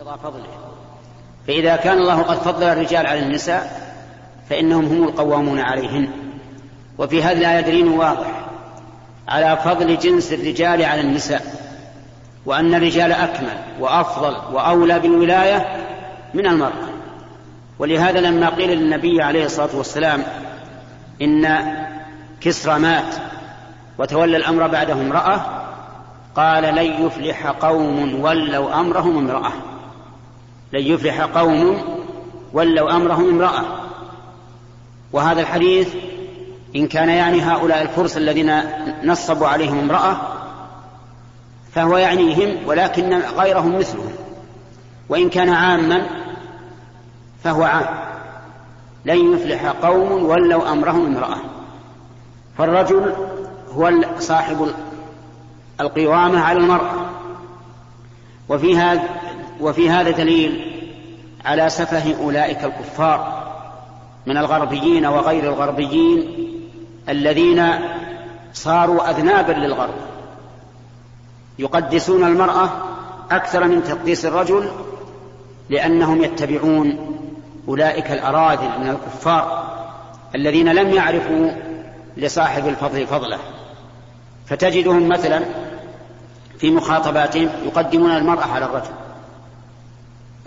مقتضى فضله. فإذا كان الله قد فضل الرجال على النساء فإنهم هم القوامون عليهن. وفي هذه الآية دليل واضح على فضل جنس الرجال على النساء وأن الرجال أكمل وأفضل وأولى بالولاية من المرأة. ولهذا لما قيل للنبي عليه الصلاة والسلام إن كسرى مات وتولى الأمر بعده امرأة قال لن يفلح قوم ولوا أمرهم امرأة. لن يفلح قوم ولوا أمرهم امرأة. وهذا الحديث إن كان يعني هؤلاء الفرس الذين نصبوا عليهم امرأة فهو يعنيهم ولكن غيرهم مثلهم. وإن كان عاما فهو عام. لن يفلح قوم ولوا أمرهم امرأة. فالرجل هو صاحب القوامة على المرأة. وفي هذا وفي هذا دليل على سفه أولئك الكفار من الغربيين وغير الغربيين الذين صاروا أذنابا للغرب. يقدسون المرأة أكثر من تقديس الرجل لأنهم يتبعون أولئك الأراذل من الكفار الذين لم يعرفوا لصاحب الفضل فضله. فتجدهم مثلا في مخاطباتهم يقدمون المرأة على الرجل.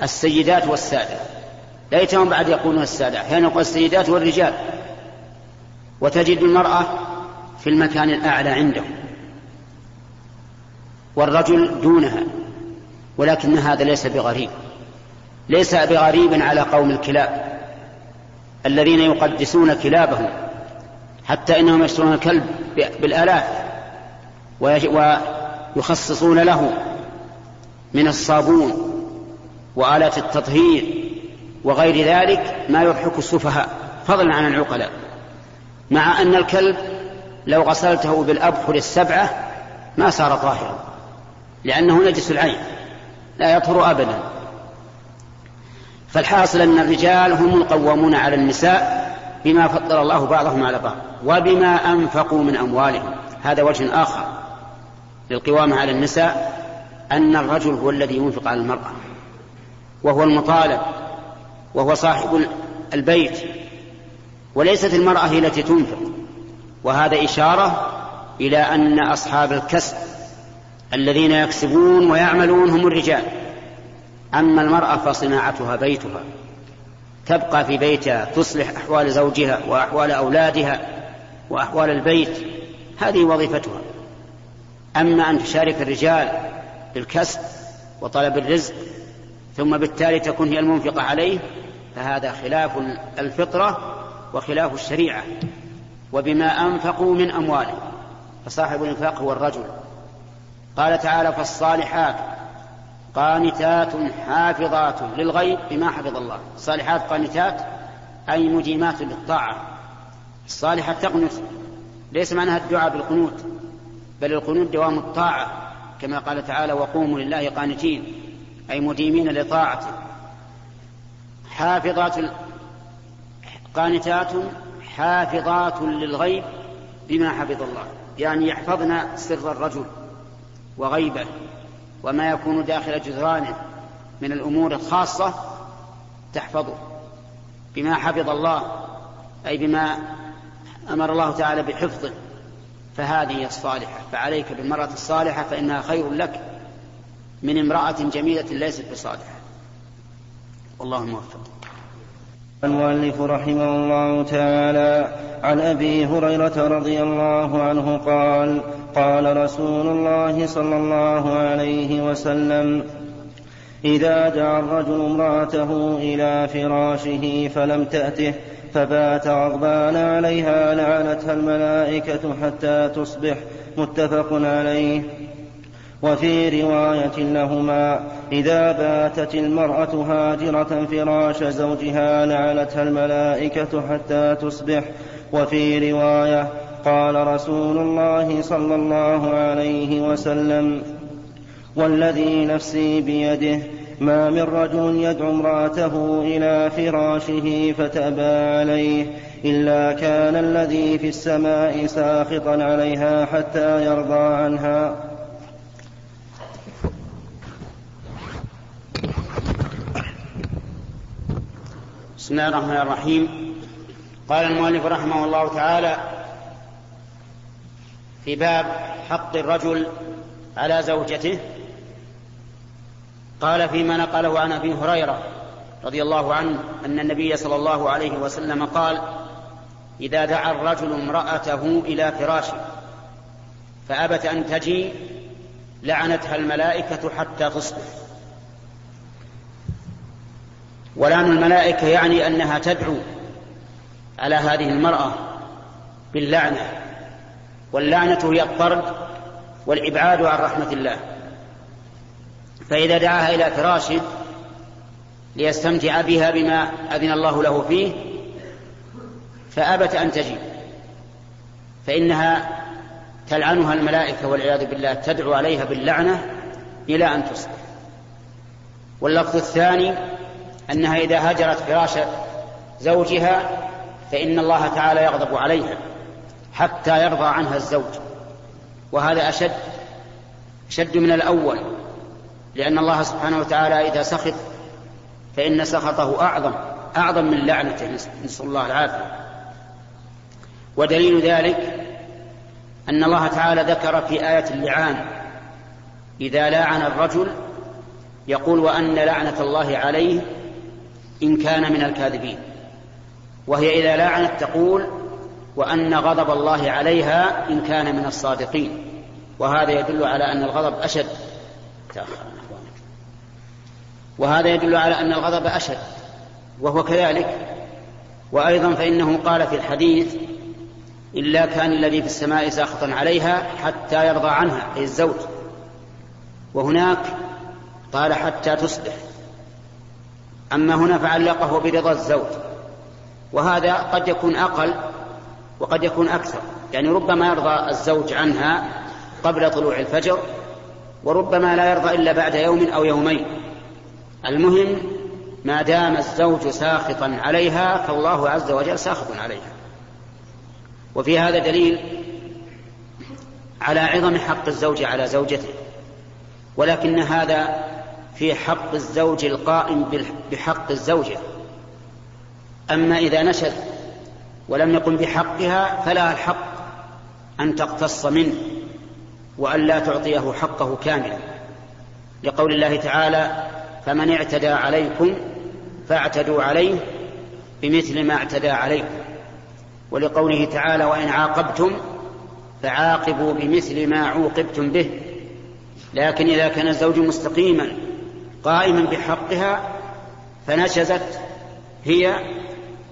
السيدات والسادة. ليتهم بعد يقولون السادة. أحيانا يقول السيدات والرجال. وتجد المرأة في المكان الأعلى عندهم. والرجل دونها. ولكن هذا ليس بغريب. ليس بغريب على قوم الكلاب. الذين يقدسون كلابهم. حتى إنهم يشترون الكلب بالآلاف. ويخصصون له من الصابون. وآلات التطهير وغير ذلك ما يضحك السفهاء. فضلا عن العقلاء. مع أن الكلب لو غسلته بالابخر السبعه ما صار طاهرا لأنه نجس العين لا يطهر ابدا. فالحاصل أن الرجال هم القوامون على النساء بما فضل الله بعضهم على بعض وبما أنفقوا من أموالهم. هذا وجه آخر للقوامة على النساء أن الرجل هو الذي ينفق على المرأة. وهو المطالب وهو صاحب البيت وليست المرأة هي التي تنفق. وهذا إشارة إلى أن أصحاب الكسب الذين يكسبون ويعملون هم الرجال. أما المرأة فصناعتها بيتها تبقى في بيتها تصلح أحوال زوجها وأحوال أولادها وأحوال البيت. هذه وظيفتها. أما أن تشارك الرجال بالكسب وطلب الرزق ثم بالتالي تكون هي المنفقة عليه فهذا خلاف الفطرة وخلاف الشريعة. وبما أنفقوا من أموالهم فصاحب الإنفاق هو الرجل. قال تعالى فالصالحات قانتات حافظات للغيب بما حفظ الله. صالحات قانتات أي مديمات للطاعة. الصالحة تقنت ليس معناها الدعاء بالقنوت بل القنوت دوام الطاعة كما قال تعالى وقوموا لله قانتين. أي مديمين لطاعته حافظات قانتات حافظات للغيب بما حفظ الله. يعني يحفظن سر الرجل وغيبه وما يكون داخل جدرانه من الأمور الخاصة تحفظه بما حفظ الله أي بما أمر الله تعالى بحفظه. فهذه الصالحة. فعليك بالمرأة الصالحة فإنها خير لك. من امرأة جميلة ليست بصالحة. والله موفق. المؤلف رحمه الله تعالى عن أبي هريرة رضي الله عنه قال قال رسول الله صلى الله عليه وسلم إذا دعا الرجل امرأته إلى فراشه فلم تأته فبات غضبان عليها لعنتها الملائكة حتى تصبح متفق عليه. وفي رواية لهما إذا باتت المرأة هاجرة فراش زوجها لعنتها الملائكة حتى تصبح. وفي رواية قال رسول الله صلى الله عليه وسلم والذي نفسي بيده ما من رجل يدعو امرأته إلى فراشه فتأبى عليه إلا كان الذي في السماء ساخطا عليها حتى يرضى عنها. بسم الله الرحمن الرحيم. قال المؤلف رحمه الله تعالى في باب حق الرجل على زوجته. قال فيما نقله عن أبي هريرة رضي الله عنه أن النبي صلى الله عليه وسلم قال إذا دعا الرجل امرأته إلى فراشه فأبت أن تجي لعنتها الملائكة حتى تصبح. ولعن الملائكة يعني أنها تدعو على هذه المرأة باللعنة واللعنة هي الطرد والإبعاد عن رحمة الله. فإذا دعاها إلى فراشه ليستمتع بها بما أذن الله له فيه فأبت أن تجيب فإنها تلعنها الملائكة والعياذ بالله تدعو عليها باللعنة إلى أن تصبح. واللفظ الثاني أنها إذا هجرت فراش زوجها فإن الله تعالى يغضب عليها حتى يرضى عنها الزوج. وهذا أشد أشد من الأول لأن الله سبحانه وتعالى إذا سخط فإن سخطه أعظم أعظم من لعنته نسأل الله العافية. ودليل ذلك أن الله تعالى ذكر في آية اللعان إذا لاعن الرجل يقول وأن لعنة الله عليه إن كان من الكاذبين. وهي إذا لعنت تقول وأن غضب الله عليها إن كان من الصادقين. وهذا يدل على أن الغضب أشد. وهذا يدل على أن الغضب أشد. وهو كذلك. وأيضا فإنه قال في الحديث إلا كان الذي في السماء ساخطا عليها حتى يرضى عنها أي الزوج. وهناك قال حتى تصبح. أما هنا فعلقه برضا الزوج. وهذا قد يكون أقل وقد يكون أكثر. يعني ربما يرضى الزوج عنها قبل طلوع الفجر وربما لا يرضى إلا بعد يوم أو يومين. المهم ما دام الزوج ساخطا عليها فالله عز وجل ساخط عليها. وفي هذا دليل على عظم حق الزوج على زوجته. ولكن هذا في حق الزوج القائم بحق الزوجة. أما إذا نشد ولم يقم بحقها فلها الحق أن تقتص منه وأن لا تعطيه حقه كاملا. لقول الله تعالى فمن اعتدى عليكم فاعتدوا عليه بمثل ما اعتدى عليكم. ولقوله تعالى وإن عاقبتم فعاقبوا بمثل ما عوقبتم به. لكن إذا كان الزوج مستقيما قائما بحقها فنشزت هي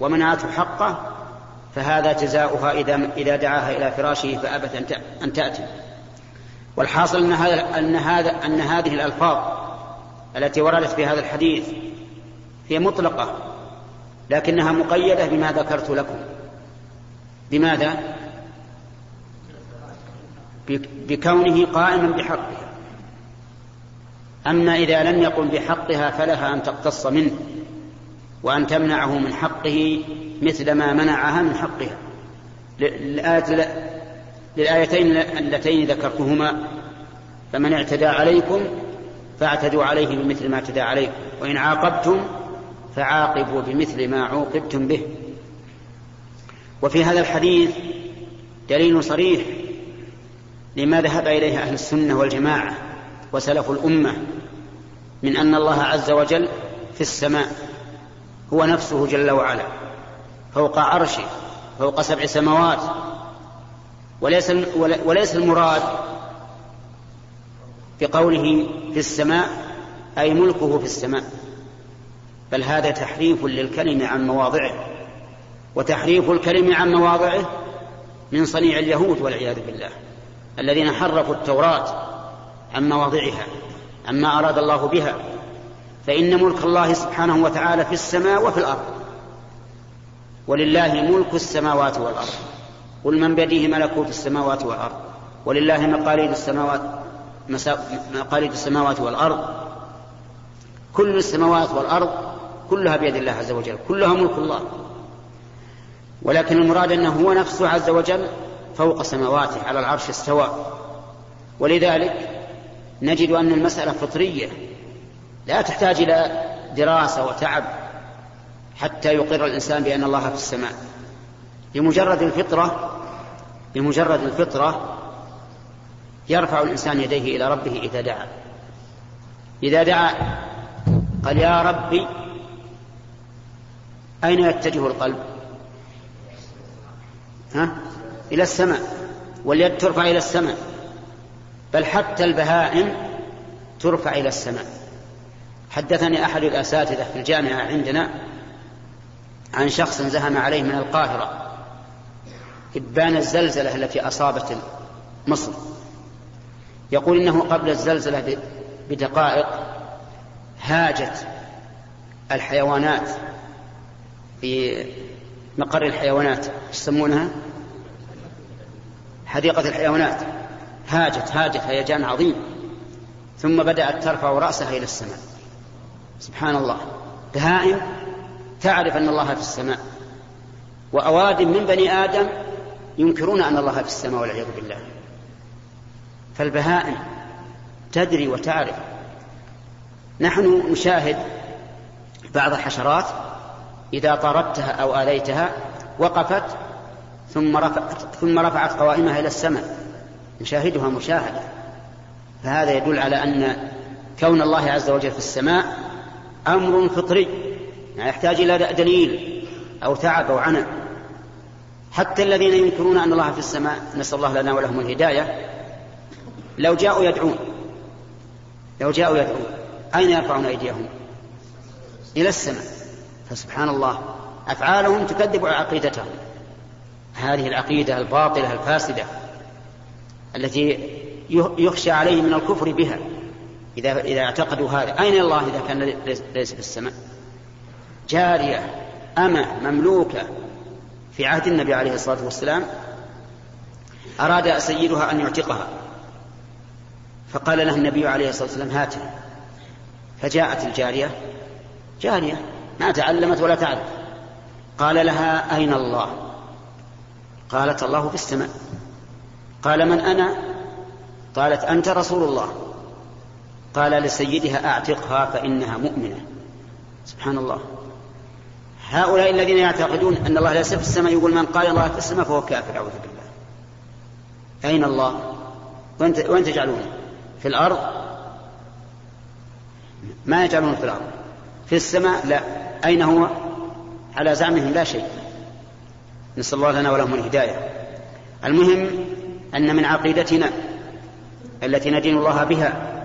ومنعته حقه فهذا جزاؤها إذا إذا دعاها إلى فراشه فأبت أن تأتي. والحاصل أن هذا أن هذا أن هذه الألفاظ التي وردت في هذا الحديث هي مطلقة لكنها مقيدة بما ذكرت لكم. بماذا؟ بكونه قائما بحقها. أما إذا لم يقم بحقها فلها أن تقتص منه وأن تمنعه من حقه مثل ما منعها من حقها. للآيتين اللتين ذكرتهما فمن اعتدى عليكم فاعتدوا عليه بمثل ما اعتدى عليكم وإن عاقبتم فعاقبوا بمثل ما عوقبتم به. وفي هذا الحديث دليل صريح لما ذهب إليه أهل السنة والجماعة. وسلف الأمة من أن الله عز وجل في السماء هو نفسه جل وعلا فوق عرشه فوق سبع سماوات. وليس وليس المراد بقوله في السماء أي ملكه في السماء بل هذا تحريف للكلم عن مواضعه. وتحريف الكلم عن مواضعه من صنيع اليهود والعياذ بالله الذين حرفوا التوراة عن مواضعها عما أراد الله بها. فإن ملك الله سبحانه وتعالى في السماء وفي الأرض. ولله ملك السماوات والأرض. قل من بيده ملكوت السماوات والأرض. ولله مقاليد السماوات مقاليد السماوات والأرض. كل السماوات والأرض كلها بيد الله عز وجل. كلها ملك الله. ولكن المراد أنه هو نفسه عز وجل فوق سماواته على العرش استوى. ولذلك نجد أن المسألة فطرية لا تحتاج إلى دراسة وتعب حتى يقر الإنسان بأن الله في السماء. بمجرد الفطرة بمجرد الفطرة يرفع الإنسان يديه إلى ربه إذا دعا. إذا دعا قال يا ربي أين يتجه القلب؟ ها؟ إلى السماء واليد ترفع إلى السماء. بل حتى البهائم ترفع إلى السماء. حدثني أحد الأساتذة في الجامعة عندنا عن شخص زهم عليه من القاهرة إبان الزلزلة التي أصابت مصر. يقول إنه قبل الزلزلة بدقائق هاجت الحيوانات في مقر الحيوانات يسمونها؟ حديقة الحيوانات. هاجت هاجت هيجان عظيم. ثم بدأت ترفع رأسها إلى السماء. سبحان الله. بهائم تعرف أن الله في السماء. وأواد من بني آدم ينكرون أن الله في السماء والعياذ بالله. فالبهائم تدري وتعرف. نحن نشاهد بعض الحشرات إذا طردتها أو آليتها وقفت ثم رفعت, ثم رفعت قوائمها إلى السماء. نشاهدها مشاهدة. فهذا يدل على أن كون الله عز وجل في السماء أمر فطري يعني يحتاج إلى دليل أو تعب أو عناء. حتى الذين ينكرون أن الله في السماء نسأل الله لنا ولهم الهداية لو جاءوا يدعون لو جاءوا يدعون أين يرفعون أيديهم؟ إلى السماء. فسبحان الله أفعالهم تكذب عقيدتهم. هذه العقيدة الباطلة الفاسدة. التي يخشى عليه من الكفر بها. إذا إذا اعتقدوا هذا. أين الله إذا كان ليس في السماء؟ جارية أمة مملوكة في عهد النبي عليه الصلاة والسلام أراد سيدها أن يعتقها. فقال له النبي عليه الصلاة والسلام هاته فجاءت الجارية. جارية ما تعلمت ولا تعرف. قال لها أين الله؟ قالت الله في السماء. قال من أنا؟ قالت أنت رسول الله. قال لسيدها أعتقها فإنها مؤمنة. سبحان الله. هؤلاء الذين يعتقدون أن الله ليس في السماء يقول من قال الله في السماء فهو كافر أعوذ بالله. أين الله؟ وين وين تجعلونه في الأرض؟ ما يجعلونه في الأرض. في السماء؟ لا. أين هو؟ على زعمهم لا شيء. نسأل الله لنا ولهم الهداية. المهم أن من عقيدتنا التي ندين الله بها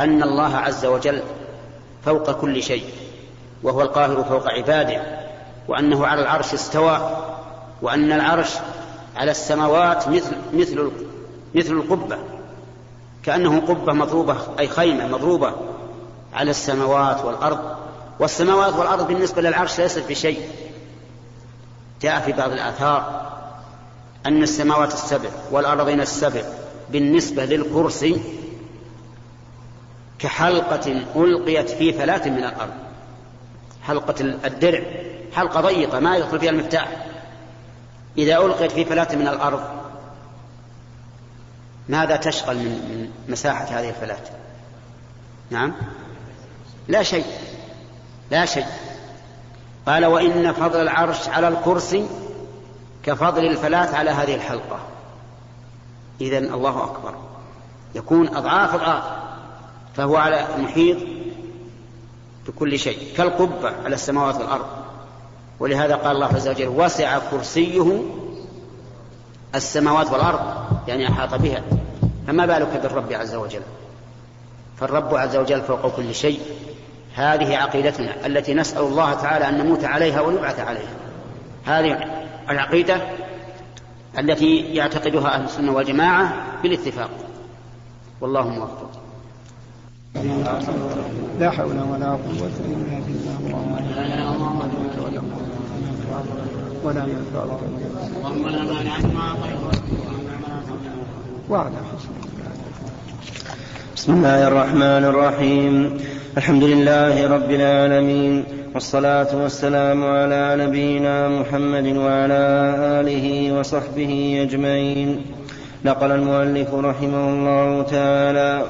أن الله عز وجل فوق كل شيء وهو القاهر فوق عباده وأنه على العرش استوى وأن العرش على السماوات مثل مثل مثل القبة كأنه قبة مضروبة أي خيمة مضروبة على السماوات والأرض. والسماوات والأرض بالنسبة للعرش ليست بشيء جاء في بعض الآثار أن السماوات السبع والأرضين السبع بالنسبة للكرسي كحلقة ألقيت في فلاة من الأرض. حلقة الدرع حلقة ضيقة ما يدخل فيها المفتاح. إذا ألقيت في فلاة من الأرض ماذا تشغل من مساحة هذه الفلاة؟ نعم. لا شيء. لا شيء. قال وإن فضل العرش على الكرسي كفضل الفلاة على هذه الحلقة. إذا الله أكبر. يكون أضعاف أضعاف فهو على محيط بكل شيء. كالقبة على السماوات والأرض. ولهذا قال الله عز وجل وسع كرسيه السماوات والأرض. يعني أحاط بها. فما بالك بالرب عز وجل؟ فالرب عز وجل فوق كل شيء. هذه عقيدتنا التي نسأل الله تعالى أن نموت عليها ونبعث عليها. هذه العقيدة التي يعتقدها أهل السنة والجماعة بالاتفاق. والله موفق. لا حول ولا قوة إلا بالله. ولا ما وعلى بسم الله الرحمن الرحيم. الحمد لله رب العالمين. والصلاة والسلام على نبينا محمد وعلى آله وصحبه أجمعين. نقل المؤلف رحمه الله تعالى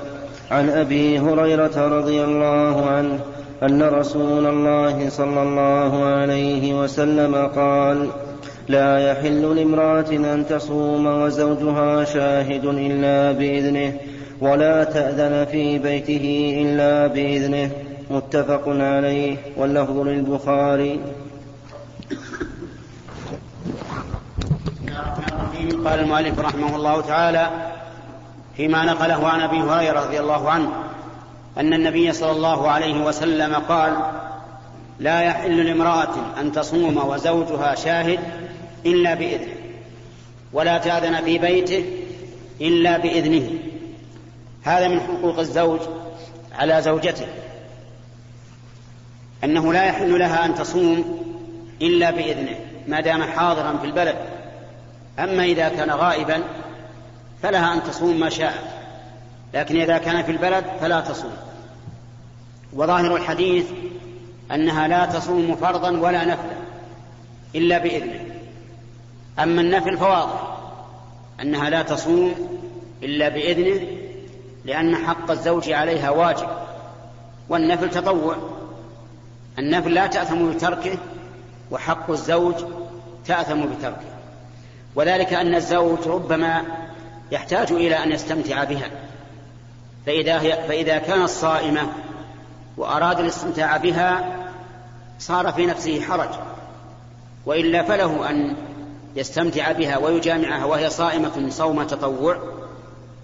عن أبي هريرة رضي الله عنه أن رسول الله صلى الله عليه وسلم قال لا يحل لامرأة أن تصوم وزوجها شاهد إلا بإذنه ولا تأذن في بيته إلا بإذنه. متفق عليه واللفظ للبخاري. قال المؤلف رحمه الله تعالى فيما نقله عن أبي هريرة رضي الله عنه أن النبي صلى الله عليه وسلم قال لا يحل لامرأة أن تصوم وزوجها شاهد إلا بإذنه ولا تأذن في بيته إلا بإذنه. هذا من حقوق الزوج على زوجته. أنه لا يحل لها أن تصوم إلا بإذنه ما دام حاضرا في البلد. أما إذا كان غائبا فلها أن تصوم ما شاءت لكن إذا كان في البلد فلا تصوم. وظاهر الحديث أنها لا تصوم فرضا ولا نفلا إلا بإذنه. أما النفل فواضح أنها لا تصوم إلا بإذنه لأن حق الزوج عليها واجب والنفل تطوع. النفل لا تأثم بتركه وحق الزوج تأثم بتركه. وذلك أن الزوج ربما يحتاج إلى أن يستمتع بها. فإذا, هي فإذا كانت صائمه وأراد الاستمتاع بها صار في نفسه حرج. وإلا فله أن يستمتع بها ويجامعها وهي صائمة صوم تطوع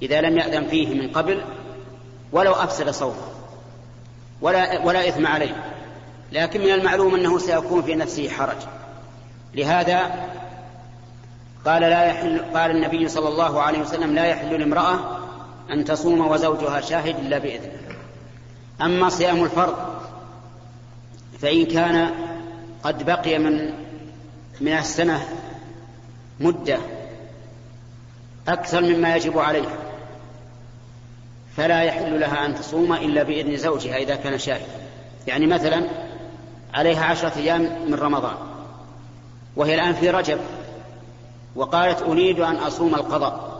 إذا لم يأذن فيه من قبل ولو أفسد صومه. ولا ولا إثم عليه. لكن من المعلوم أنه سيكون في نفسه حرج. لهذا قال لا يحل قال النبي صلى الله عليه وسلم لا يحل لامرأة أن تصوم وزوجها شاهد إلا بإذنه أما صيام الفرض فإن كان قد بقي من من السنة مدة أكثر مما يجب عليها فلا يحل لها أن تصوم إلا بإذن زوجها إذا كان شاهدا يعني مثلا عليها عشرة أيام من رمضان. وهي الآن في رجب. وقالت أريد أن أصوم القضاء.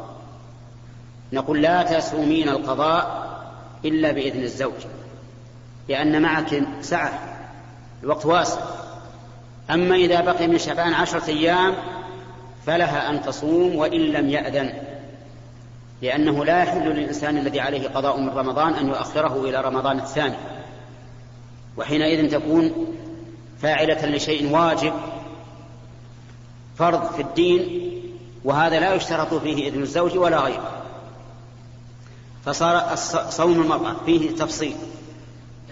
نقول لا تصومين القضاء إلا بإذن الزوج لأن معك سعة الوقت واسع أما إذا بقي من شعبان عشرة أيام فلها أن تصوم وإن لم يأذن لأنه لا يحل للإنسان الذي عليه قضاء من رمضان أن يؤخره إلى رمضان الثاني. وحينئذ تكون فاعلة لشيء واجب فرض في الدين وهذا لا يشترط فيه إذن الزوج ولا غيره. فصار صوم المرأة فيه تفصيل.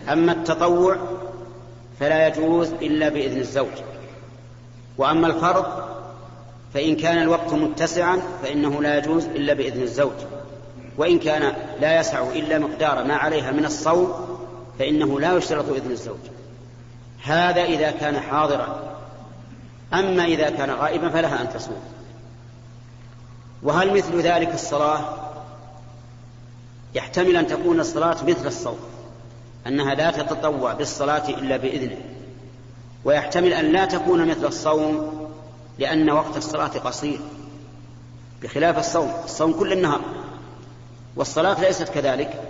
أما التطوع فلا يجوز إلا بإذن الزوج. وأما الفرض فإن كان الوقت متسعا فإنه لا يجوز إلا بإذن الزوج. وإن كان لا يسع إلا مقدار ما عليها من الصوم فإنه لا يشترط إذن الزوج. هذا إذا كان حاضرا. أما إذا كان غائبا فلها أن تصوم. وهل مثل ذلك الصلاة؟ يحتمل أن تكون الصلاة مثل الصوم أنها لا تتطوع بالصلاة إلا بإذنه. ويحتمل أن لا تكون مثل الصوم لأن وقت الصلاة قصير بخلاف الصوم. الصوم كل النهار. والصلاة ليست كذلك.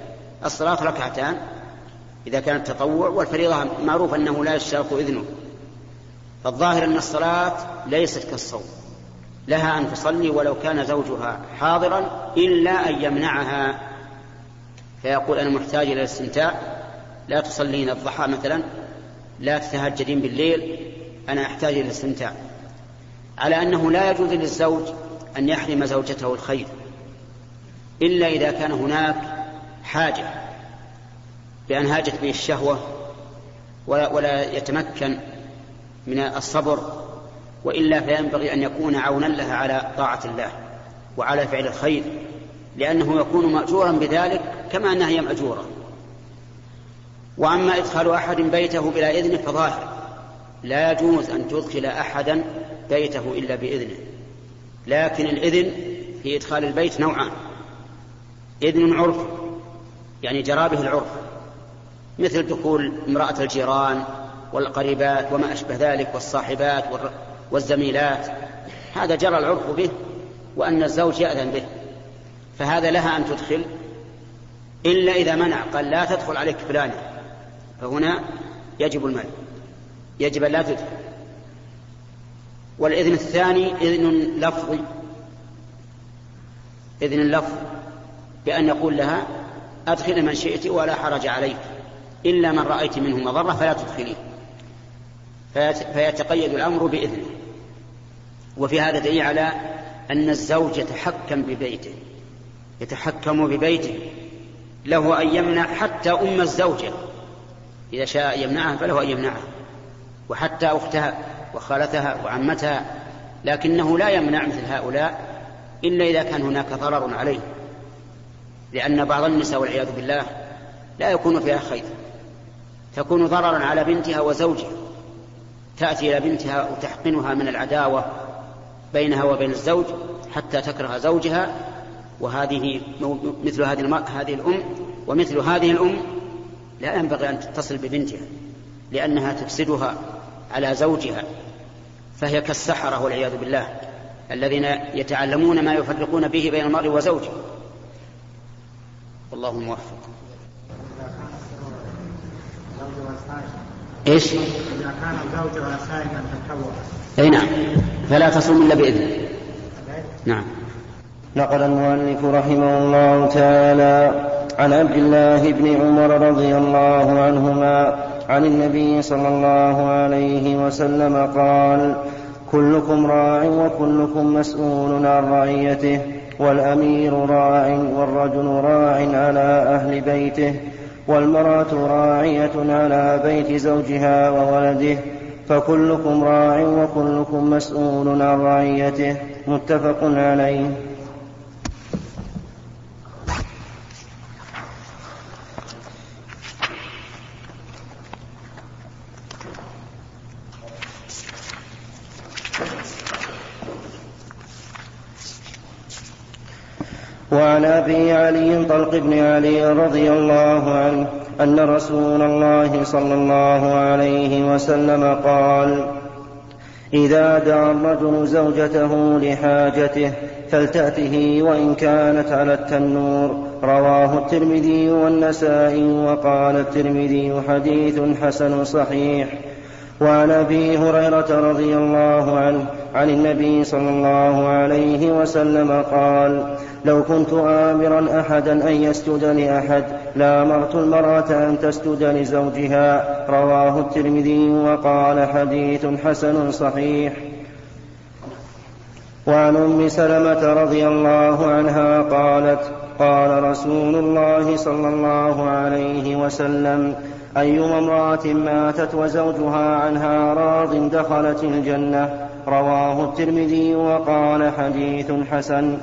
الصلاة ركعتان. إذا كانت تطوع والفريضة معروف أنه لا يشترط إذنه. فالظاهر أن الصلاة ليست كالصوم. لها أن تصلي ولو كان زوجها حاضرا إلا أن يمنعها. فيقول أنا محتاج إلى الاستمتاع. لا تصلين الضحى مثلا. لا تتهجدين بالليل. أنا أحتاج إلى الاستمتاع. على أنه لا يجوز للزوج أن يحرم زوجته الخير. إلا إذا كان هناك حاجة. بأن هاجت به الشهوة ولا, ولا يتمكن من الصبر وإلا فينبغي أن يكون عونا لها على طاعة الله وعلى فعل الخير لأنه يكون مأجورا بذلك كما أنها هي مأجورة. وأما إدخال أحد بيته بلا إذنه فظاهر لا يجوز أن تدخل أحدا بيته إلا بإذنه. لكن الإذن في إدخال البيت نوعان إذن عرف يعني جرى به العرف. مثل دخول امرأة الجيران والقريبات وما أشبه ذلك والصاحبات والزميلات. هذا جرى العرف به وأن الزوج يأذن به فهذا لها أن تدخل. إلا إذا منع قال لا تدخل عليك فلانة. فهنا يجب المنع يجب أن لا تدخل. والإذن الثاني إذن لفظي إذن اللفظ بأن يقول لها أدخل من شئت ولا حرج عليك. إلا من رأيت منه مضرة فلا تدخليه. فيتقيد الأمر بإذنه. وفي هذا دليل على أن الزوج يتحكم ببيته. يتحكم ببيته. له أن يمنع حتى أم الزوجة. إذا شاء يمنعها فله أن يمنعها. وحتى أختها وخالتها وعمتها. لكنه لا يمنع مثل هؤلاء إلا إذا كان هناك ضرر عليه. لأن بعض النساء والعياذ بالله لا يكون فيها خير. تكون ضررا على بنتها وزوجها. تأتي إلى بنتها وتحقنها من العداوة بينها وبين الزوج حتى تكره زوجها وهذه مثل هذه هذه الأم ومثل هذه الأم لا ينبغي أن تتصل ببنتها لأنها تفسدها على زوجها فهي كالسحرة والعياذ بالله الذين يتعلمون ما يفرقون به بين المرء وزوجه. والله موفق. إيش؟ إذا كان الزوج سائما تكوّر أي نعم. فلا تصوم إلا بإذنه. نعم. نقل المؤلف رحمه الله تعالى عن عبد الله بن عمر رضي الله عنهما عن النبي صلى الله عليه وسلم قال كلكم راع وكلكم مسؤول عن رعيته والأمير راع والرجل راع على أهل بيته والمرأة راعية على بيت زوجها وولده فكلكم راع وكلكم مسؤول عن رعيته متفق عليه. أبي علي طلق بن علي رضي الله عنه أن رسول الله صلى الله عليه وسلم قال إذا دعا الرجل زوجته لحاجته فلتأته وإن كانت على التنور. رواه الترمذي والنسائي وقال الترمذي حديث حسن صحيح. وعن أبي هريرة رضي الله عنه عن النبي صلى الله عليه وسلم قال لو كنت آمرا أحدا أن يسجد لأحد لامرت المرأة أن تسجد لزوجها. رواه الترمذي وقال حديث حسن صحيح. وعن أم سلمة رضي الله عنها قالت قال رسول الله صلى الله عليه وسلم أيما امرأة ماتت وزوجها عنها راض دخلت الجنة. رواه الترمذي وقال حديث حسن.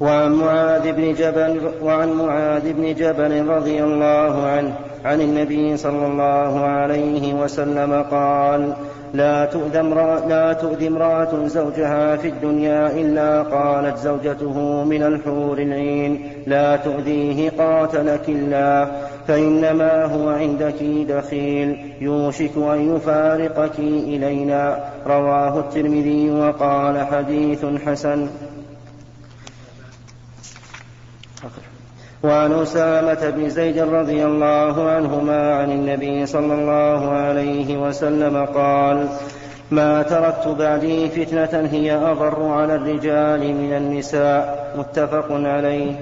وعن معاذ بن جبل وعن معاذ بن جبل رضي الله عنه عن النبي صلى الله عليه وسلم قال لا امرأة, لا تؤذي امرأة زوجها في الدنيا إلا قالت زوجته من الحور العين لا تؤذيه قاتلك الله فإنما هو عندك دخيل يوشك أن يفارقك إلينا رواه الترمذي وقال حديث حسن وعن أسامة بن زيد رضي الله عنهما عن النبي صلى الله عليه وسلم قال ما تركت بعدي فتنة هي أضر على الرجال من النساء. متفق عليه.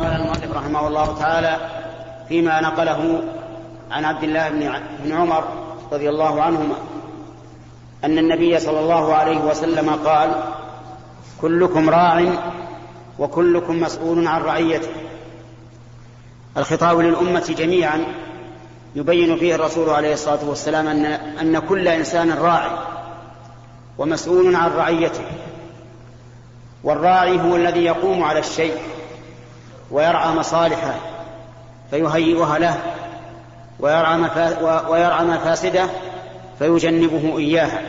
قال المؤلف رحمه الله تعالى فيما نقله عن عبد الله بن عمر رضي الله عنهما. أن النبي صلى الله عليه وسلم قال كلكم راع وكلكم مسؤول عن رعيته. الخطاب للأمة جميعا يبين فيه الرسول عليه الصلاة والسلام أن, أن كل إنسان راعي ومسؤول عن رعيته. والراعي هو الذي يقوم على الشيء ويرعى مصالحه فيهيئها له ويرعى, ويرعى مفاسده فيجنبه إياها.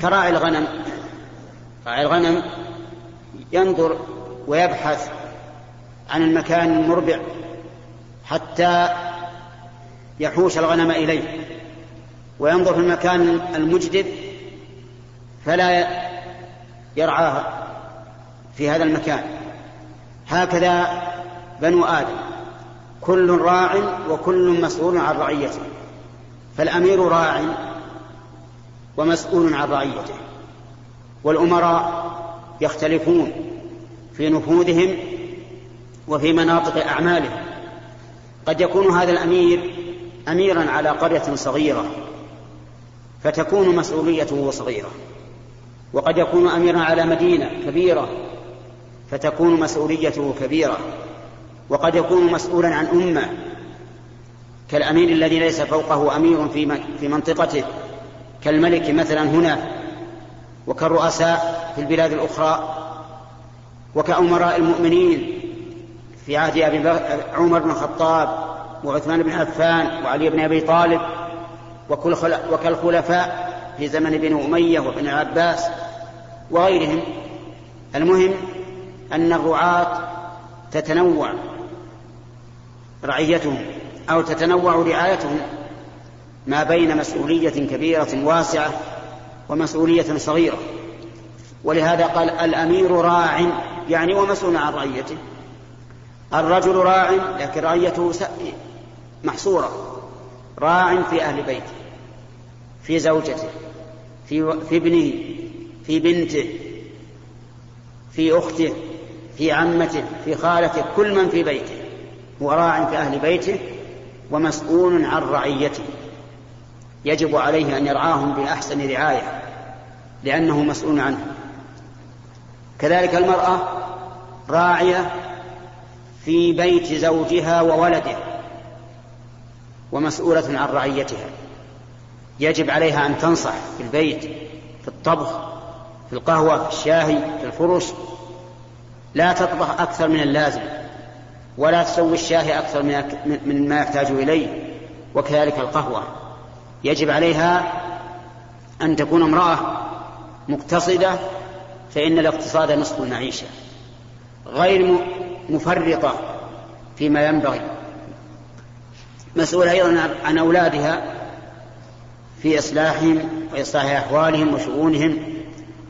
كراعي الغنم راعي الغنم ينظر ويبحث عن المكان المربع حتى يحوش الغنم إليه. وينظر في المكان المجدب فلا يرعاها في هذا المكان. هكذا بنو آدم. كل راع وكل مسؤول عن رعيته. فالأمير راع ومسؤول عن رعيته. والأمراء يختلفون في نفوذهم وفي مناطق أعمالهم. قد يكون هذا الأمير أميرا على قرية صغيرة فتكون مسؤوليته صغيرة. وقد يكون أميرا على مدينة كبيرة فتكون مسؤوليته كبيرة. وقد يكون مسؤولا عن أمة كالأمير الذي ليس فوقه أمير في منطقته كالملك مثلا هنا. وكالرؤساء في البلاد الأخرى وكأمراء المؤمنين في عهد أبي عمر بن الخطاب وعثمان بن عفان وعلي بن أبي طالب وكالخلفاء في زمن بن أمية وابن العباس وغيرهم. المهم أن الرعاة تتنوع رعيتهم أو تتنوع رعايتهم ما بين مسؤولية كبيرة واسعة ومسؤولية صغيرة. ولهذا قال الأمير راع يعني ومسؤول عن رعيته. الرجل راع لكن رعيته محصورة. راع في أهل بيته في زوجته في, في ابنه في بنته في أخته في عمته في خالته كل من في بيته. هو راع في أهل بيته ومسؤول عن رعيته. يجب عليه أن يرعاهم بأحسن رعاية. لأنه مسؤول عنهم كذلك المرأة راعية في بيت زوجها وولده ومسؤولة عن رعيتها. يجب عليها أن تنصح في البيت في الطبخ في القهوة في الشاهي في الفرش. لا تطبخ أكثر من اللازم ولا تسوي الشاهي أكثر من ما يحتاج إليه وكذلك القهوة. يجب عليها أن تكون امرأة مقتصدة فإن الاقتصاد نصف المعيشة غير مفرطة فيما ينبغي. مسؤولة أيضا عن أولادها في إصلاحهم وإصلاح أحوالهم وشؤونهم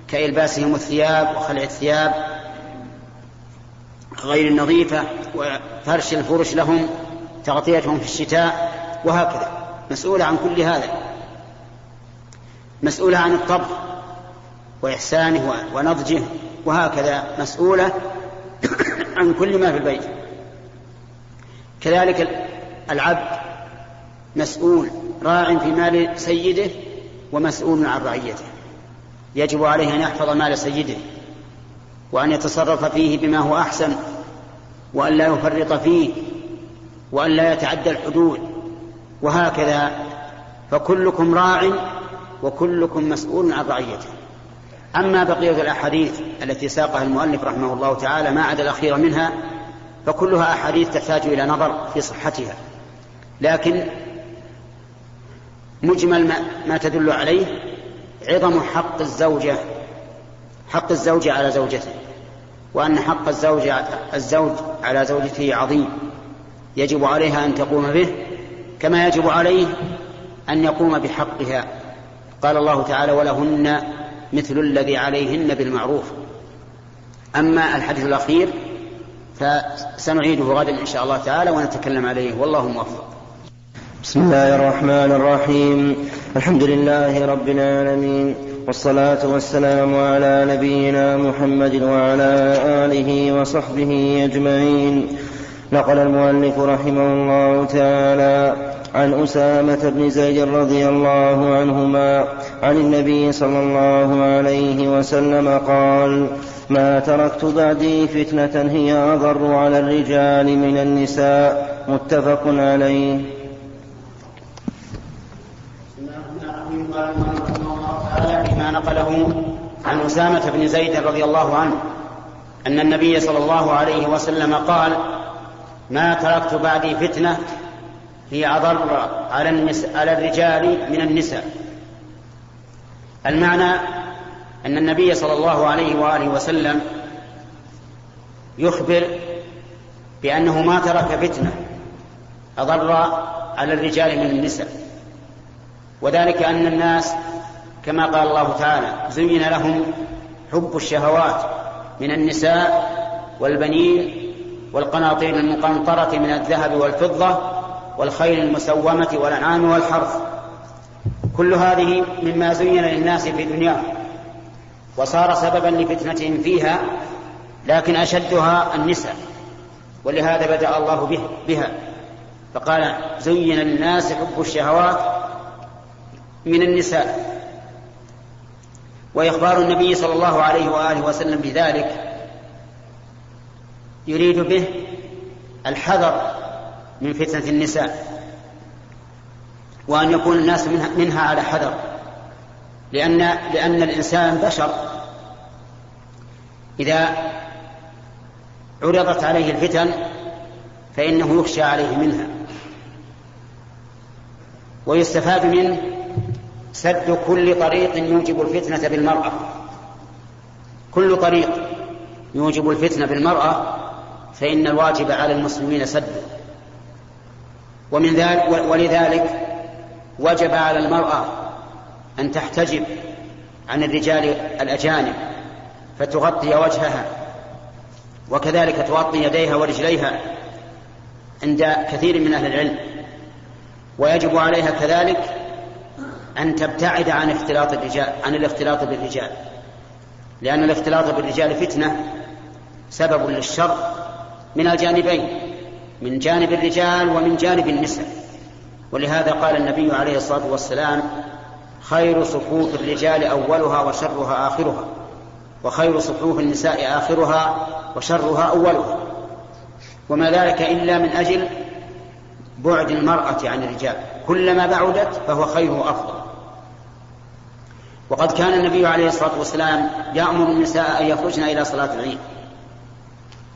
كإلباسهم الثياب وخلع الثياب غير النظيفة وفرش الفرش لهم تغطيتهم في الشتاء وهكذا. مسؤولة عن كل هذا. مسؤولة عن الطبخ. وإحسانه ونضجه وهكذا مسؤولة عن كل ما في البيت. كذلك العبد مسؤول راع في مال سيده ومسؤول عن رعيته. يجب عليه أن يحفظ مال سيده وأن يتصرف فيه بما هو أحسن وأن لا يفرط فيه وأن لا يتعدى الحدود. وهكذا فكلكم راع وكلكم مسؤول عن رعيته. أما بقية الأحاديث التي ساقها المؤلف رحمه الله تعالى ما عدا الأخيرة منها فكلها أحاديث تحتاج إلى نظر في صحتها. لكن مجمل ما, تدل عليه عظم حق الزوجة حق الزوج على زوجته وأن حق الزوج الزوج على زوجته عظيم. يجب عليها أن تقوم به كما يجب عليه أن يقوم بحقها. قال الله تعالى ولهن مثل الذي عليهن بالمعروف. أما الحديث الأخير فسنعيده غدا إن شاء الله تعالى ونتكلم عليه. والله موفق. بسم الله الرحمن الرحيم. الحمد لله رب العالمين. والصلاة والسلام على نبينا محمد وعلى آله وصحبه أجمعين. نقل المؤلف رحمه الله تعالى عن أسامة بن زيد رضي الله عنهما عن النبي صلى الله عليه وسلم قال ما تركت بعدي فتنة هي أضر على الرجال من النساء. متفق عليه. فيما نقله عن أسامة بن زيد رضي الله عنه أن النبي صلى الله عليه وسلم قال ما تركت بعدي فتنة هي أضر على, النساء على الرجال من النساء. المعنى أن النبي صلى الله عليه وآله وسلم يخبر بأنه ما ترك فتنة أضر على الرجال من النساء. وذلك أن الناس كما قال الله تعالى زين لهم حب الشهوات من النساء والبنين والقناطير المقنطرة من الذهب والفضة والخيل المسومة والأنعام والحرث. كل هذه مما زين للناس في دنياهم وصار سببا لفتنتهم فيها لكن أشدها النساء ولهذا بدأ الله به بها. فقال زين للناس حب الشهوات من النساء. وإخبار النبي صلى الله عليه وآله وسلم بذلك يريد به الحذر من فتنة النساء وأن يكون الناس منها, منها على حذر. لأن لأن الإنسان بشر. إذا عرضت عليه الفتن فإنه يخشى عليه منها. ويستفاد منه سد كل طريق يوجب الفتنة بالمرأة. كل طريق يوجب الفتنة بالمرأة فإن الواجب على المسلمين سده. ومن ذلك ولذلك وجب على المرأة أن تحتجب عن الرجال الأجانب فتغطي وجهها وكذلك تغطي يديها ورجليها عند كثير من أهل العلم. ويجب عليها كذلك أن تبتعد عن اختلاط الرجال عن الاختلاط بالرجال لأن الاختلاط بالرجال فتنة سبب للشر من الجانبين. من جانب الرجال ومن جانب النساء ولهذا قال النبي عليه الصلاة والسلام خير صفوف الرجال أولها وشرها آخرها وخير صفوف النساء آخرها وشرها أولها. وما ذلك إلا من أجل بعد المرأة عن الرجال. كلما بعدت فهو خير وافضل وقد كان النبي عليه الصلاة والسلام يأمر النساء أن يخرجن إلى صلاة العيد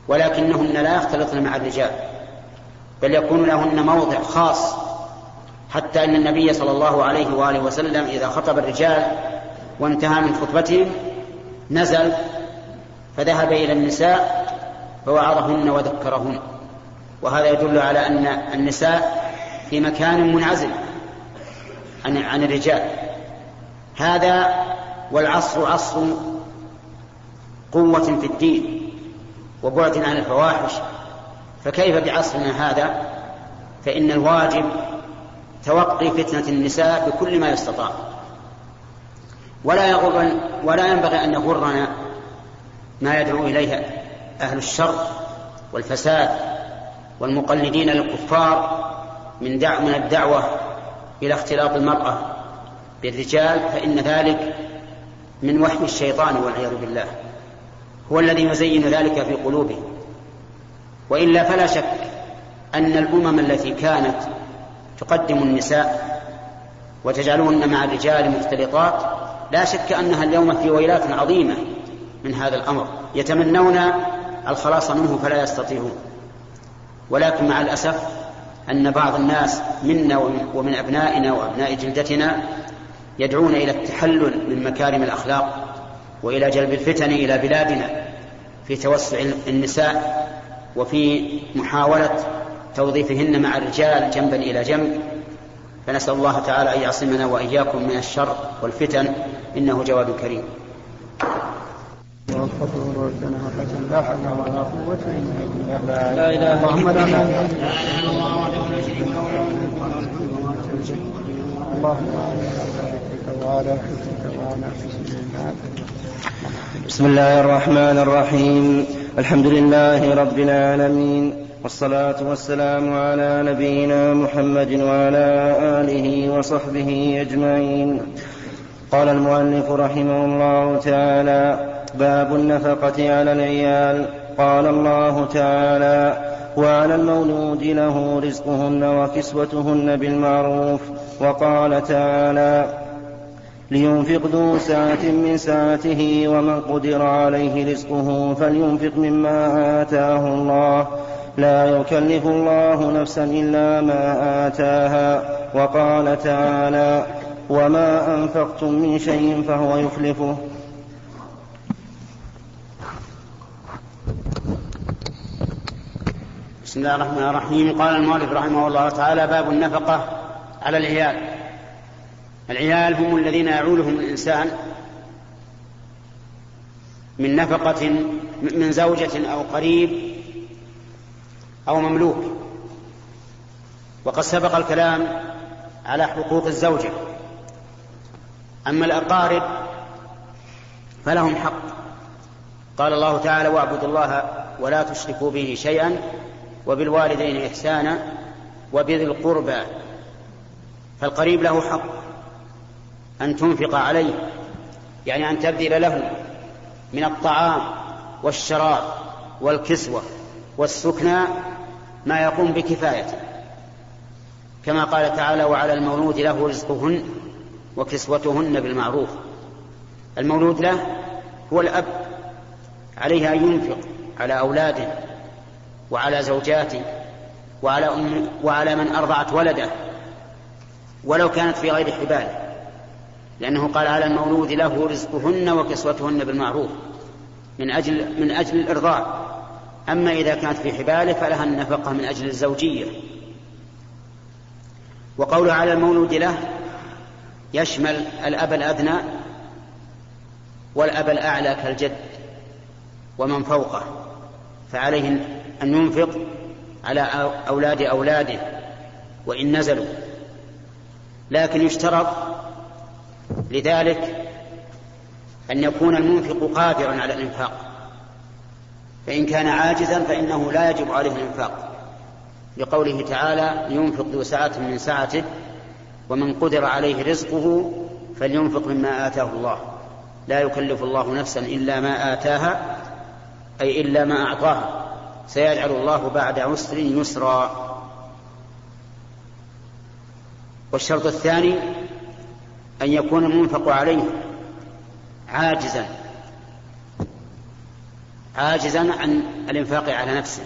ولكنهن لا يختلطن مع الرجال. بل يكون لهن موضع خاص حتى إن النبي صلى الله عليه وآله وسلم إذا خطب الرجال وانتهى من خطبتهم نزل فذهب إلى النساء فوعظهن وذكرهن. وهذا يدل على أن النساء في مكان منعزل عن عن الرجال. هذا والعصر عصر قوة في الدين وبعد عن الفواحش. فكيف بعصرنا هذا؟ فإن الواجب توقي فتنة النساء بكل ما يستطاع. ولا يغر ولا ينبغي أن يغرنا ما يدعو إليه أهل الشر والفساد والمقلدين للكفار من دع من الدعوة إلى اختلاط المرأة بالرجال فإن ذلك من وحي الشيطان والعياذ بالله. هو الذي يزين ذلك في قلوبهم. وإلا فلا شك أن الأمم التي كانت تقدم النساء وتجعلهن مع الرجال مختلطات لا شك أنها اليوم في ويلات عظيمة من هذا الأمر. يتمنون الخلاص منه فلا يستطيعون. ولكن مع الأسف أن بعض الناس منا ومن أبنائنا وأبناء جلدتنا يدعون إلى التحلل من مكارم الأخلاق وإلى جلب الفتن إلى بلادنا في توسع النساء وفي محاولة توظيفهن مع الرجال جنبا إلى جنب. فنسأل الله تعالى أن يعصمنا وإياكم من الشر والفتن. إنه جواد كريم. لا حول ولا قوة إلا بالله لا إله إلا الله بسم الله الرحمن الرحيم. الحمد لله رب العالمين والصلاة والسلام على نبينا محمد وعلى آله وصحبه أجمعين. قال المؤلف رحمه الله تعالى باب النفقة على العيال. قال الله تعالى وعلى المولود له رزقهن وكسوتهن بالمعروف. وقال تعالى لينفق ذو سعة من سعته ومن قدر عليه رزقه فلينفق مما آتاه الله. لا يكلف الله نفسا إلا ما آتاها. وقال تعالى وما أنفقتم من شيء فهو يخلفه. بسم الله الرحمن الرحيم. قال المؤلف رحمه الله تعالى باب النفقة على العيال. العيال هم الذين يعولهم الإنسان من نفقة من زوجة أو قريب أو مملوك. وقد سبق الكلام على حقوق الزوجة. أما الأقارب فلهم حق. قال الله تعالى واعبدوا الله ولا تشركوا به شيئا وبالوالدين إحسانا وبذي القربى. فالقريب له حق. أن تنفق عليه يعني أن تبذل له من الطعام والشراب والكسوة والسكنى ما يقوم بكفايته. كما قال تعالى وعلى المولود له رزقهن وكسوتهن بالمعروف. المولود له هو الأب عليه أن ينفق على أولاده وعلى زوجاته وعلى, أم وعلى من أرضعت ولده ولو كانت في غير حباله لأنه قال على المولود له رزقهن وكسوتهن بالمعروف من أجل من أجل الإرضاع. أما إذا كانت في حباله فلها النفقة من أجل الزوجية. وقوله على المولود له يشمل الأب الأدنى والأب الأعلى كالجد ومن فوقه. فعليه أن ينفق على أولاد أولاده وإن نزلوا. لكن يشترط لذلك أن يكون المنفق قادرا على الإنفاق. فإن كان عاجزا فإنه لا يجب عليه الإنفاق. لقوله تعالى ينفق ذو سعة من سعته ومن قدر عليه رزقه فلينفق مما آتاه الله. لا يكلف الله نفسا إلا ما آتاها أي إلا ما أعطاها. سيجعل الله بعد عسر يسرا. والشرط الثاني أن يكون المنفق عليه عاجزا عاجزا عن الإنفاق على نفسه.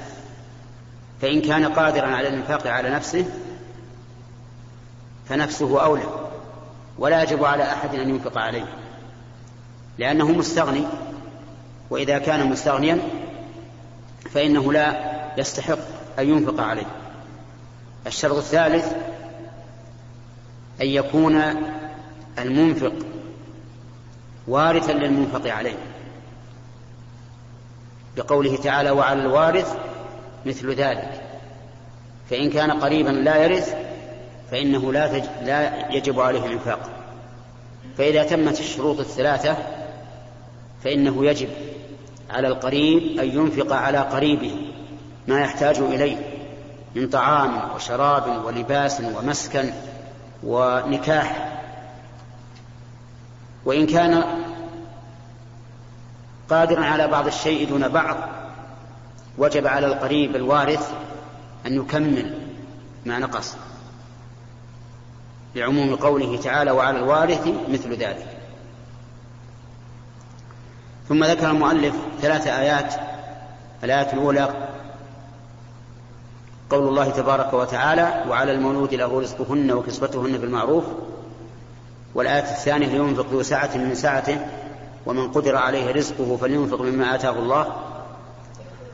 فإن كان قادرا على الإنفاق على نفسه فنفسه أولى ولا يجب على أحد أن ينفق عليه لأنه مستغني. وإذا كان مستغنيا فإنه لا يستحق أن ينفق عليه. الشرط الثالث أن يكون المنفق وارثا للمنفق عليه. بقوله تعالى وعلى الوارث مثل ذلك. فإن كان قريبا لا يرث فإنه لا, تج... لا يجب عليه الإنفاق. فإذا تمت الشروط الثلاثة فإنه يجب على القريب أن ينفق على قريبه ما يحتاج إليه من طعام وشراب ولباس ومسكن ونكاح. وإن كان قادرا على بعض الشيء دون بعض وجب على القريب الوارث أن يكمل ما نقص لعموم قوله تعالى وعلى الوارث مثل ذلك. ثم ذكر المؤلف ثلاث آيات الآية الأولى قول الله تبارك وتعالى وعلى المولود له رزقهن وكسوتهن بالمعروف والآية الثانية لينفق ذو سعة من سعته ومن قدر عليه رزقه فلينفق مما آتاه الله.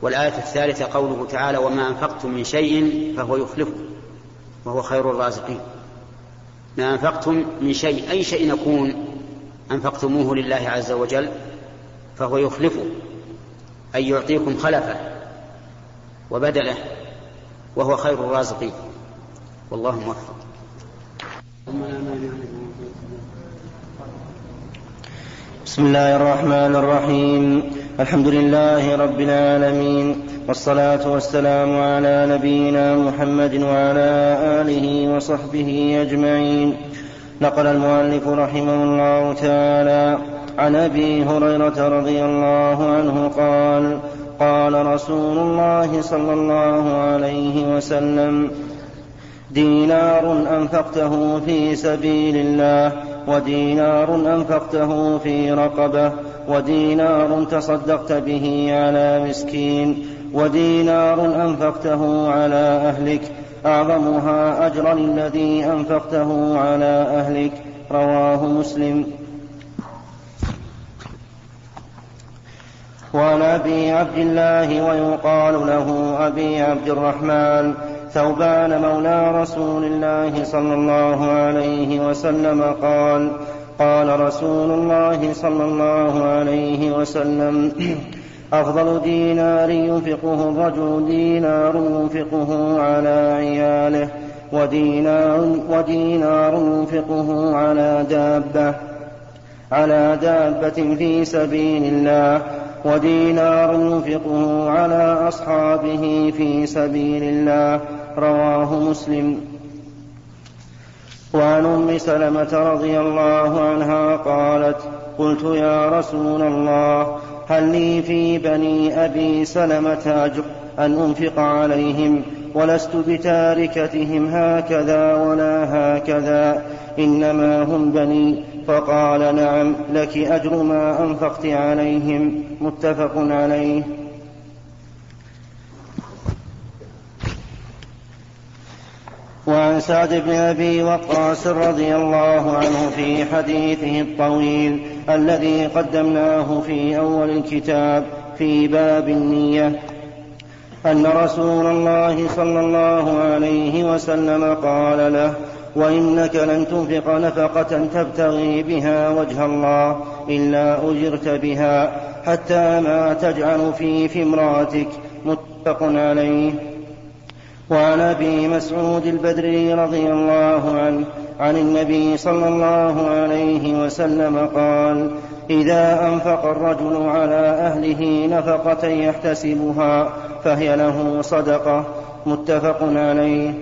والآية الثالثة قوله تعالى وما أنفقتم من شيء فهو يخلفه وهو خير الرازقين. ما أنفقتم من شيء أي شيء يكون أنفقتموه لله عز وجل فهو يخلفه أي يعطيكم خلفه وبدله وهو خير الرازقين. والله موفق. بسم الله الرحمن الرحيم. الحمد لله رب العالمين. والصلاة والسلام على نبينا محمد وعلى آله وصحبه أجمعين. نقل المؤلف رحمه الله تعالى عن أبي هريرة رضي الله عنه قال قال رسول الله صلى الله عليه وسلم دينار أنفقته في سبيل الله ودينار أنفقته في رقبة ودينار تصدقت به على مسكين ودينار أنفقته على أهلك. أعظمها أجرا الذي أنفقته على أهلك. رواه مسلم. وعن أبي عبد الله ويقال له أبي عبد الرحمن ثوبان مولى رسول الله صلى الله عليه وسلم قال قال رسول الله صلى الله عليه وسلم أفضل دينار ينفقه الرجل دينار ينفقه على عياله ودينار, ودينار ينفقه على دابة على دابة في سبيل الله ودينار ينفقه على أصحابه في سبيل الله. رواه مسلم. وعن أم سلمة رضي الله عنها قالت قلت يا رسول الله هل لي في بني أبي سلمة أجر أن أنفق عليهم؟ ولست بتاركتهم هكذا ولا هكذا. إنما هم بني. فقال نعم لك أجر ما أنفقت عليهم. متفق عليه. وعن سعد بن أبي وقاص رضي الله عنه في حديثه الطويل الذي قدمناه في أول الكتاب في باب النية أن رسول الله صلى الله عليه وسلم قال له وإنك لن تنفق نفقة تبتغي بها وجه الله إلا أجرت بها حتى ما تجعل في في امرأتك. متفق عليه. وعن أبي مسعود البدري رضي الله عنه عن النبي صلى الله عليه وسلم قال إذا أنفق الرجل على أهله نفقه يحتسبها فهي له صدقة. متفق عليه.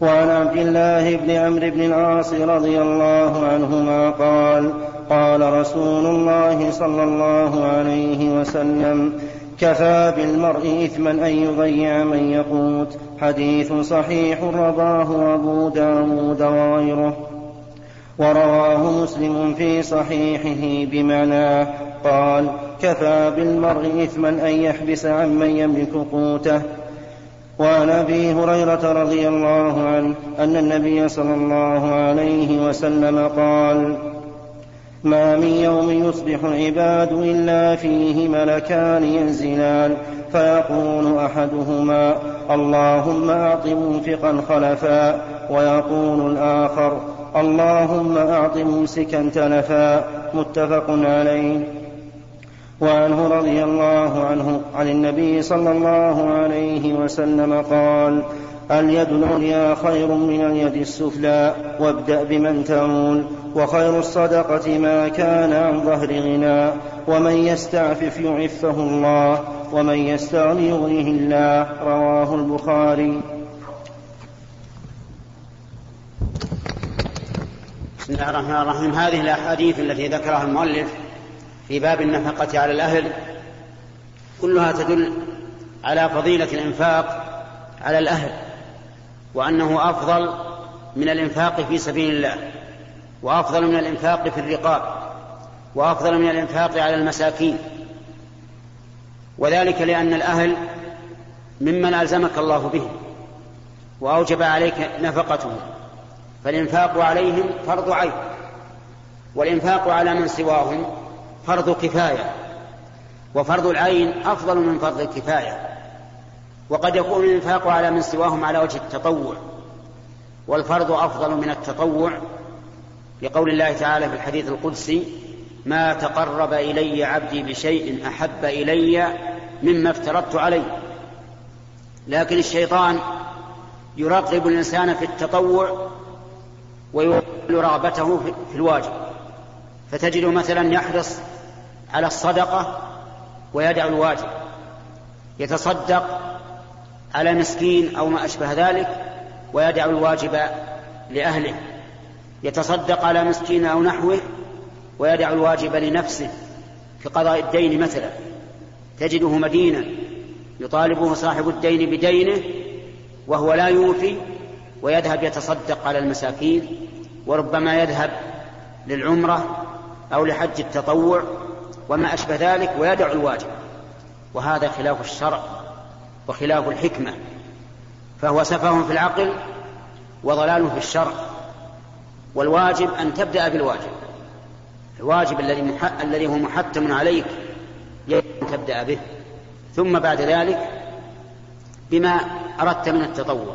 وعن عبد الله بن عمرو بن العاص رضي الله عنهما قال قال رسول الله صلى الله عليه وسلم كفى بالمرء إثما أن يضيع من يقوت. حديث صحيح رواه أبو داود وغيره. ورواه مسلم في صحيحه بمعناه قال كفى بالمرء إثما أن يحبس عمن يملك قوته. وعن أبي هريرة رضي الله عنه أن النبي صلى الله عليه وسلم قال ما من يوم يصبح العباد إلا فيه ملكان ينزلان. فيقول أحدهما اللهم أعط منفقا خلفا ويقول الآخر اللهم أعط ممسكا تلفا. متفق عليه. وعنه رضي الله عنه عن النبي صلى الله عليه وسلم قال اليد العليا خير من اليد السفلى وابدأ بمن تعول وخير الصدقة ما كان عن ظهر غنى ومن يستعفف يعفه الله ومن يستغني يغنيه الله رواه البخاري. بسم الله الرحمن الرحيم. هذه الأحاديث التي ذكرها المؤلف في باب النفقة على الأهل كلها تدل على فضيلة الإنفاق على الأهل. وأنه أفضل من الإنفاق في سبيل الله وأفضل من الإنفاق في الرقاب وأفضل من الإنفاق على المساكين. وذلك لأن الأهل ممن ألزمك الله به وأوجب عليك نفقتهم فالإنفاق عليهم فرض عين والإنفاق على من سواهم فرض كفاية وفرض العين أفضل من فرض الكفاية. وقد يكون الإنفاق على من سواهم على وجه التطوع والفرض أفضل من التطوع لقول الله تعالى في الحديث القدسي ما تقرب إلي عبدي بشيء أحب إلي مما افترضت عليه. لكن الشيطان يرغب الإنسان في التطوع ويولي رغبته في الواجب. فتجد مثلا يحرص على الصدقة ويدع الواجب يتصدق على مسكين أو ما أشبه ذلك ويدع الواجب لأهله. يتصدق على مسكين أو نحوه ويدع الواجب لنفسه في قضاء الدين مثلا. تجده مدينا يطالبه صاحب الدين بدينه وهو لا يوفي ويذهب يتصدق على المساكين وربما يذهب للعمرة أو لحج التطوع وما أشبه ذلك ويدع الواجب. وهذا خلاف الشرع. وخلاف الحكمة فهو سفه في العقل وضلال في الشرع والواجب أن تبدأ بالواجب الواجب الذي. الذي هو محتم عليك يجب أن تبدأ به ثم بعد ذلك بما أردت من التطوع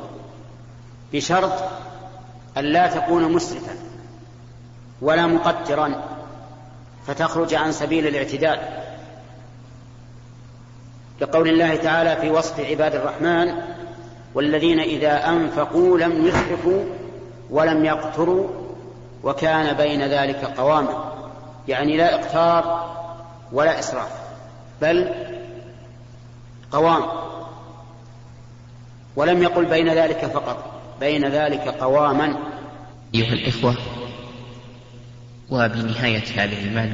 بشرط أن لا تكون مسرفا ولا مقترا فتخرج عن سبيل الاعتدال لقول الله تعالى في وصف عباد الرحمن والذين إذا أنفقوا لم يسرفوا ولم يقتروا وكان بين ذلك قواما. يعني لا إقتار ولا إسراف بل قوام. ولم يقل بين ذلك فقط بين ذلك قواما. أيها الإخوة وبنهاية هذه المادة